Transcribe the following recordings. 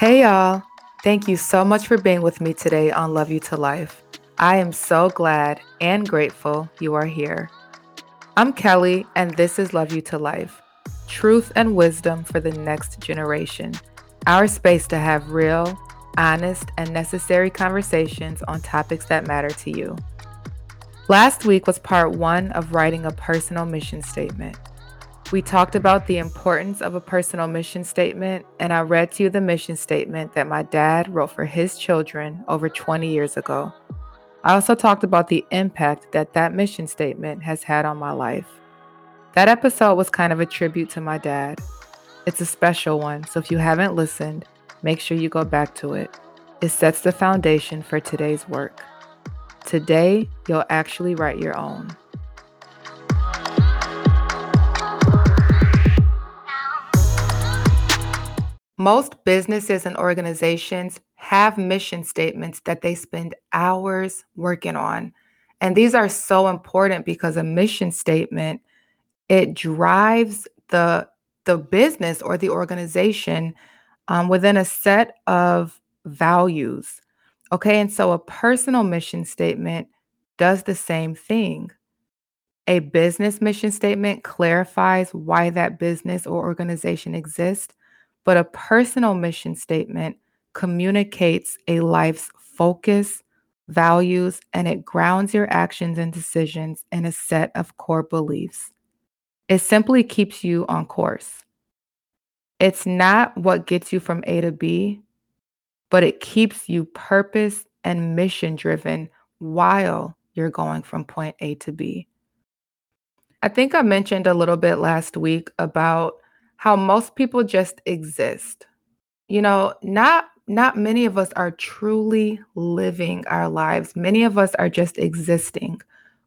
Hey, y'all. Thank you so much for being with me today on Love You to Life. I am so glad and grateful you are here. I'm Kelley, and this is Love You to Life truth and wisdom for the next generation. Our space to have real, honest, and necessary conversations on topics that matter to you. Last week was part one of writing a personal mission statement. We talked about the importance of a personal mission statement, and I read to you the mission statement that my dad wrote for his children over 20 years ago. I also talked about the impact that that mission statement has had on my life. That episode was kind of a tribute to my dad. It's a special one, so if you haven't listened, make sure you go back to it. It sets the foundation for today's work. Today, you'll actually write your own. Most businesses and organizations have mission statements that they spend hours working on. And these are so important because a mission statement it drives the the business or the organization um, within a set of values. Okay, and so a personal mission statement does the same thing. A business mission statement clarifies why that business or organization exists but a personal mission statement communicates a life's focus, values, and it grounds your actions and decisions in a set of core beliefs. It simply keeps you on course. It's not what gets you from A to B, but it keeps you purpose and mission driven while you're going from point A to B. I think I mentioned a little bit last week about how most people just exist. You know, not not many of us are truly living our lives. Many of us are just existing,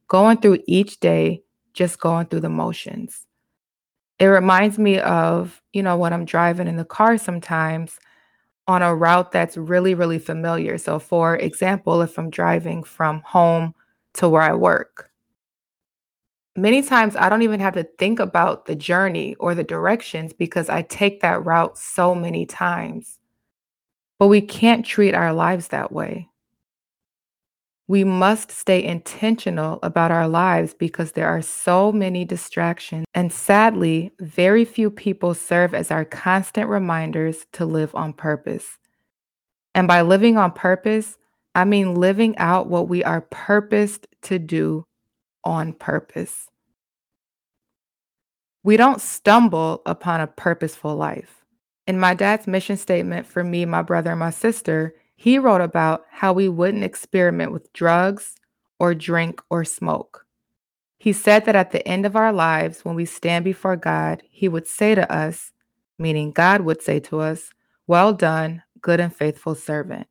going through each day, just going through the motions. It reminds me of, you know, when I'm driving in the car sometimes on a route that's really, really familiar. So, for example, if I'm driving from home to where I work, many times I don't even have to think about the journey or the directions because I take that route so many times. But we can't treat our lives that way. We must stay intentional about our lives because there are so many distractions. And sadly, very few people serve as our constant reminders to live on purpose. And by living on purpose, I mean living out what we are purposed to do on purpose. We don't stumble upon a purposeful life. In my dad's mission statement for me, my brother, and my sister, he wrote about how we wouldn't experiment with drugs or drink or smoke. He said that at the end of our lives, when we stand before God, He would say to us, meaning God would say to us, Well done, good and faithful servant.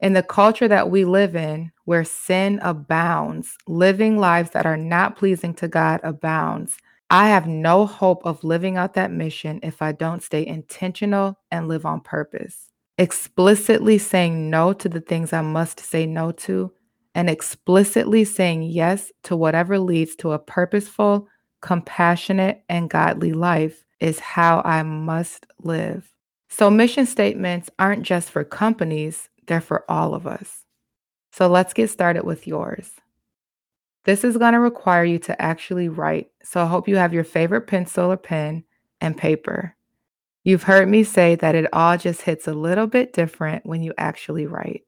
In the culture that we live in, where sin abounds, living lives that are not pleasing to God abounds, I have no hope of living out that mission if I don't stay intentional and live on purpose. Explicitly saying no to the things I must say no to, and explicitly saying yes to whatever leads to a purposeful, compassionate, and godly life is how I must live. So, mission statements aren't just for companies, they're for all of us. So, let's get started with yours. This is going to require you to actually write, so I hope you have your favorite pencil or pen and paper. You've heard me say that it all just hits a little bit different when you actually write.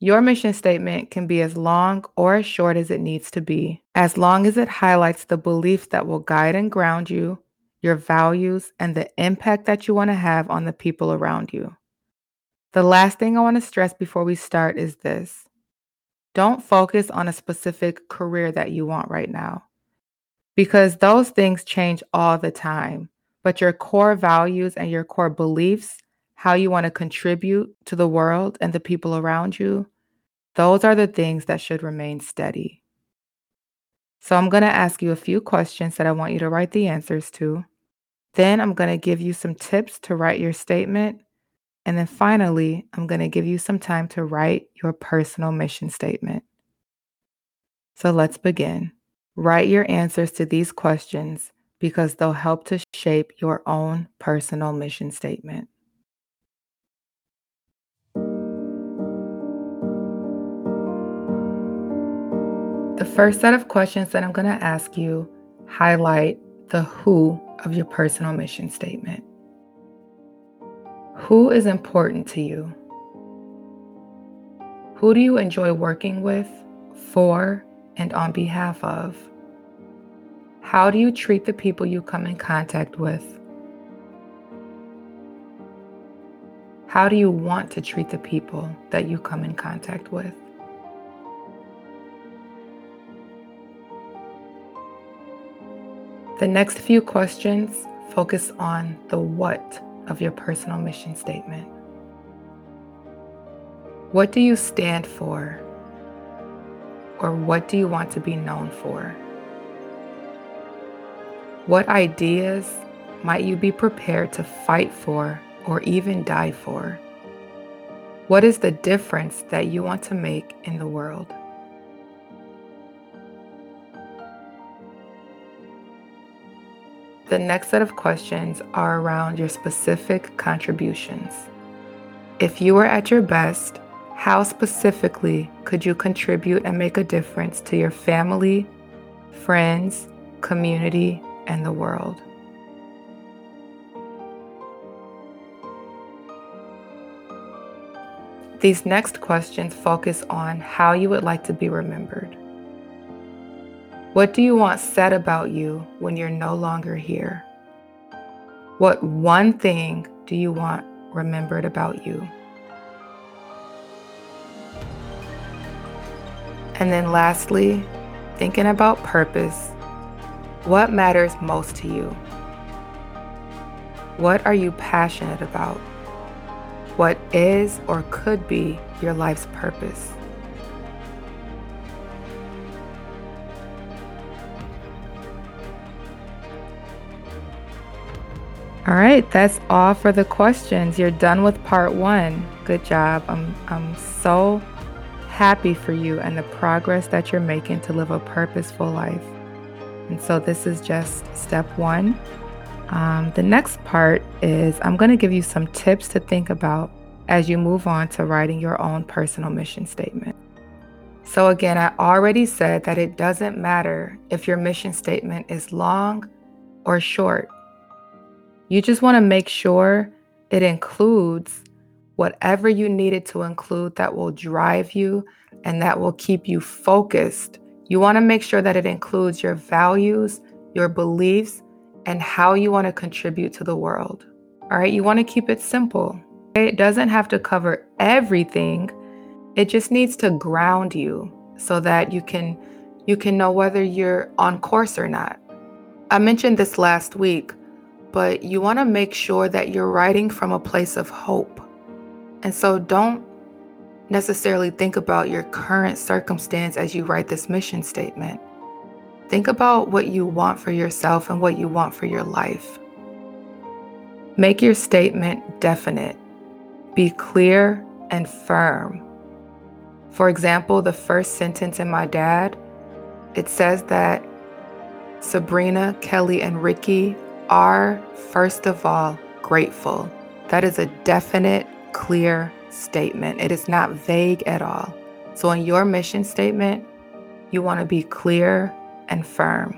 Your mission statement can be as long or as short as it needs to be, as long as it highlights the beliefs that will guide and ground you, your values, and the impact that you want to have on the people around you. The last thing I want to stress before we start is this don't focus on a specific career that you want right now because those things change all the time. But your core values and your core beliefs, how you want to contribute to the world and the people around you, those are the things that should remain steady. So I'm going to ask you a few questions that I want you to write the answers to. Then I'm going to give you some tips to write your statement and then finally, I'm going to give you some time to write your personal mission statement. So let's begin. Write your answers to these questions because they'll help to shape your own personal mission statement. The first set of questions that I'm going to ask you highlight the who of your personal mission statement. Who is important to you? Who do you enjoy working with, for, and on behalf of? How do you treat the people you come in contact with? How do you want to treat the people that you come in contact with? The next few questions focus on the what of your personal mission statement. What do you stand for? Or what do you want to be known for? What ideas might you be prepared to fight for or even die for? What is the difference that you want to make in the world? The next set of questions are around your specific contributions. If you were at your best, how specifically could you contribute and make a difference to your family, friends, community, and the world? These next questions focus on how you would like to be remembered. What do you want said about you when you're no longer here? What one thing do you want remembered about you? And then lastly, thinking about purpose. What matters most to you? What are you passionate about? What is or could be your life's purpose? All right, that's all for the questions. You're done with part one. Good job. I'm, I'm so happy for you and the progress that you're making to live a purposeful life. And so, this is just step one. Um, the next part is I'm going to give you some tips to think about as you move on to writing your own personal mission statement. So, again, I already said that it doesn't matter if your mission statement is long or short. You just want to make sure it includes whatever you need it to include that will drive you and that will keep you focused. You want to make sure that it includes your values, your beliefs, and how you want to contribute to the world. All right, you want to keep it simple. It doesn't have to cover everything. It just needs to ground you so that you can you can know whether you're on course or not. I mentioned this last week, but you want to make sure that you're writing from a place of hope. And so don't necessarily think about your current circumstance as you write this mission statement. Think about what you want for yourself and what you want for your life. Make your statement definite. Be clear and firm. For example, the first sentence in my dad, it says that Sabrina, Kelley, and Ricky are, first of all, grateful. That is a definite, clear statement. It is not vague at all. So, in your mission statement, you want to be clear and firm.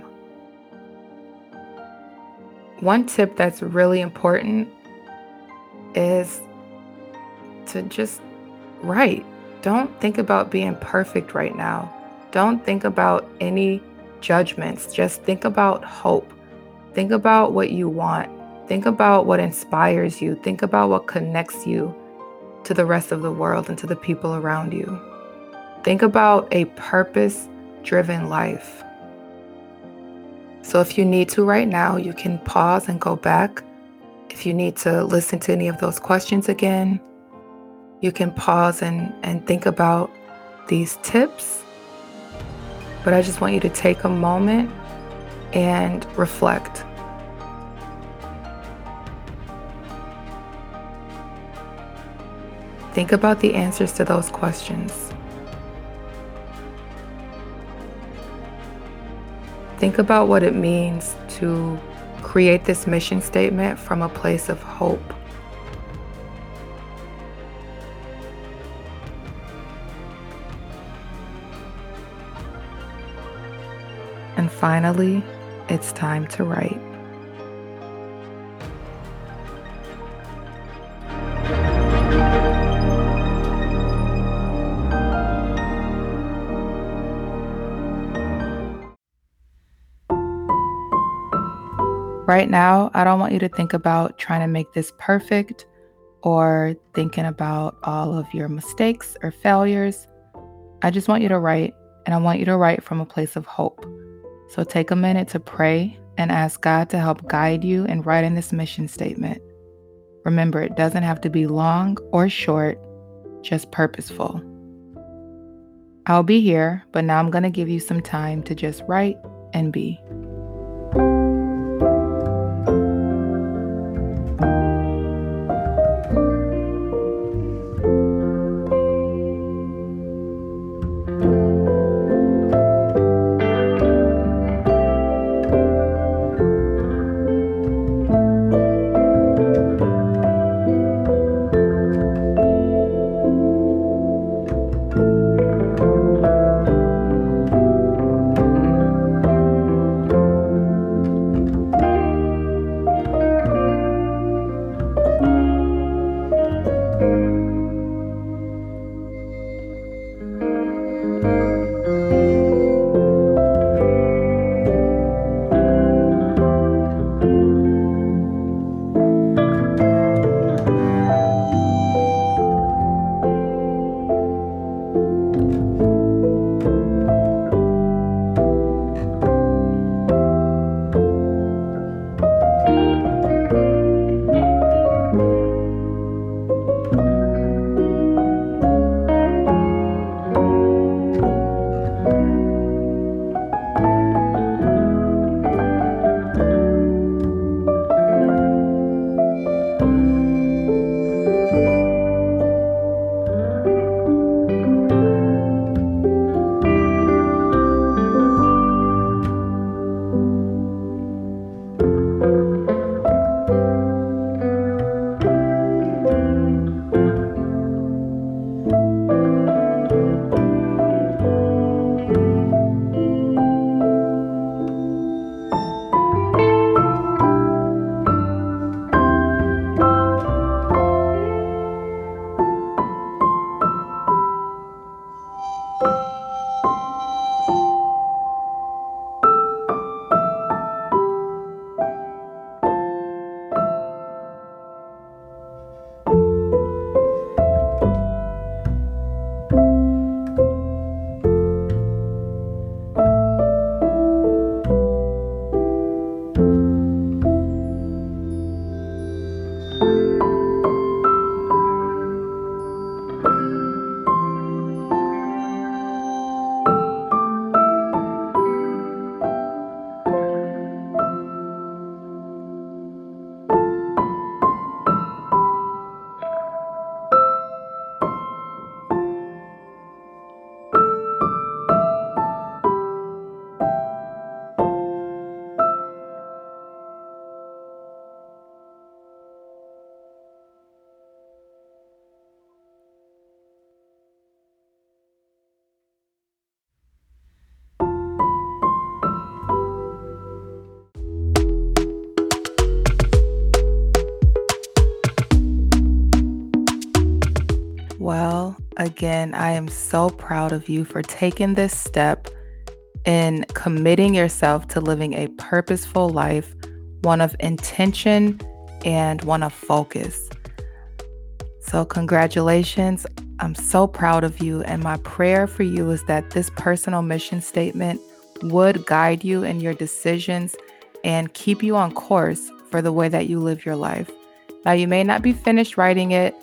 One tip that's really important is to just write. Don't think about being perfect right now. Don't think about any judgments. Just think about hope. Think about what you want. Think about what inspires you. Think about what connects you to the rest of the world and to the people around you. Think about a purpose driven life. So, if you need to right now, you can pause and go back. If you need to listen to any of those questions again, you can pause and, and think about these tips. But I just want you to take a moment and reflect. Think about the answers to those questions. Think about what it means to create this mission statement from a place of hope. And finally, it's time to write. Right now, I don't want you to think about trying to make this perfect or thinking about all of your mistakes or failures. I just want you to write, and I want you to write from a place of hope. So take a minute to pray and ask God to help guide you in writing this mission statement. Remember, it doesn't have to be long or short, just purposeful. I'll be here, but now I'm going to give you some time to just write and be. Again, I am so proud of you for taking this step in committing yourself to living a purposeful life, one of intention and one of focus. So, congratulations. I'm so proud of you. And my prayer for you is that this personal mission statement would guide you in your decisions and keep you on course for the way that you live your life. Now, you may not be finished writing it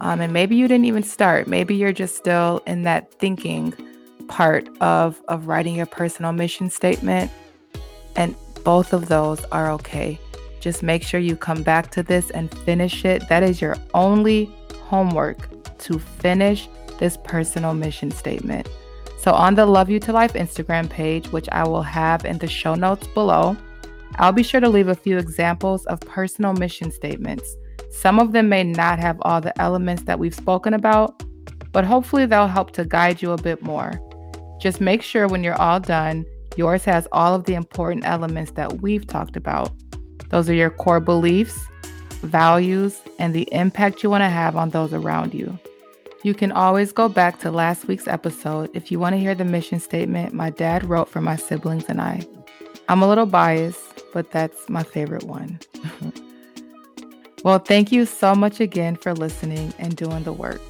um, and maybe you didn't even start. Maybe you're just still in that thinking part of, of writing your personal mission statement. And both of those are okay. Just make sure you come back to this and finish it. That is your only homework to finish this personal mission statement. So, on the Love You to Life Instagram page, which I will have in the show notes below, I'll be sure to leave a few examples of personal mission statements. Some of them may not have all the elements that we've spoken about, but hopefully they'll help to guide you a bit more. Just make sure when you're all done, yours has all of the important elements that we've talked about. Those are your core beliefs, values, and the impact you want to have on those around you. You can always go back to last week's episode if you want to hear the mission statement my dad wrote for my siblings and I. I'm a little biased, but that's my favorite one. well, thank you so much again for listening and doing the work.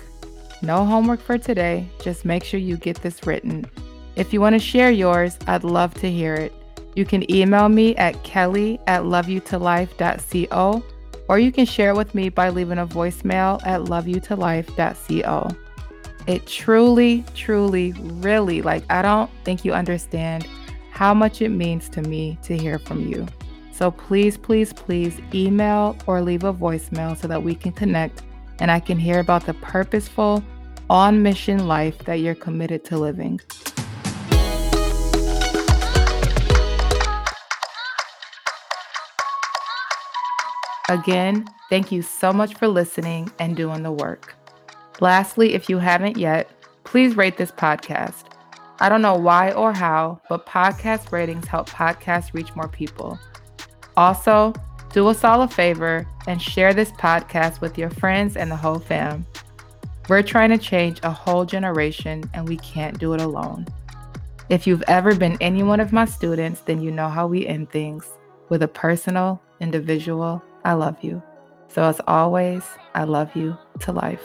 No homework for today, just make sure you get this written. If you want to share yours, I'd love to hear it. You can email me at kelley at loveyoutolife.co or you can share it with me by leaving a voicemail at loveyoutolife.co. It truly, truly, really, like, I don't think you understand how much it means to me to hear from you. So please, please, please email or leave a voicemail so that we can connect and I can hear about the purposeful, on mission life that you're committed to living. Again, thank you so much for listening and doing the work. Lastly, if you haven't yet, please rate this podcast. I don't know why or how, but podcast ratings help podcasts reach more people. Also, do us all a favor and share this podcast with your friends and the whole fam. We're trying to change a whole generation and we can't do it alone. If you've ever been any one of my students, then you know how we end things with a personal, individual, I love you. So, as always, I love you to life.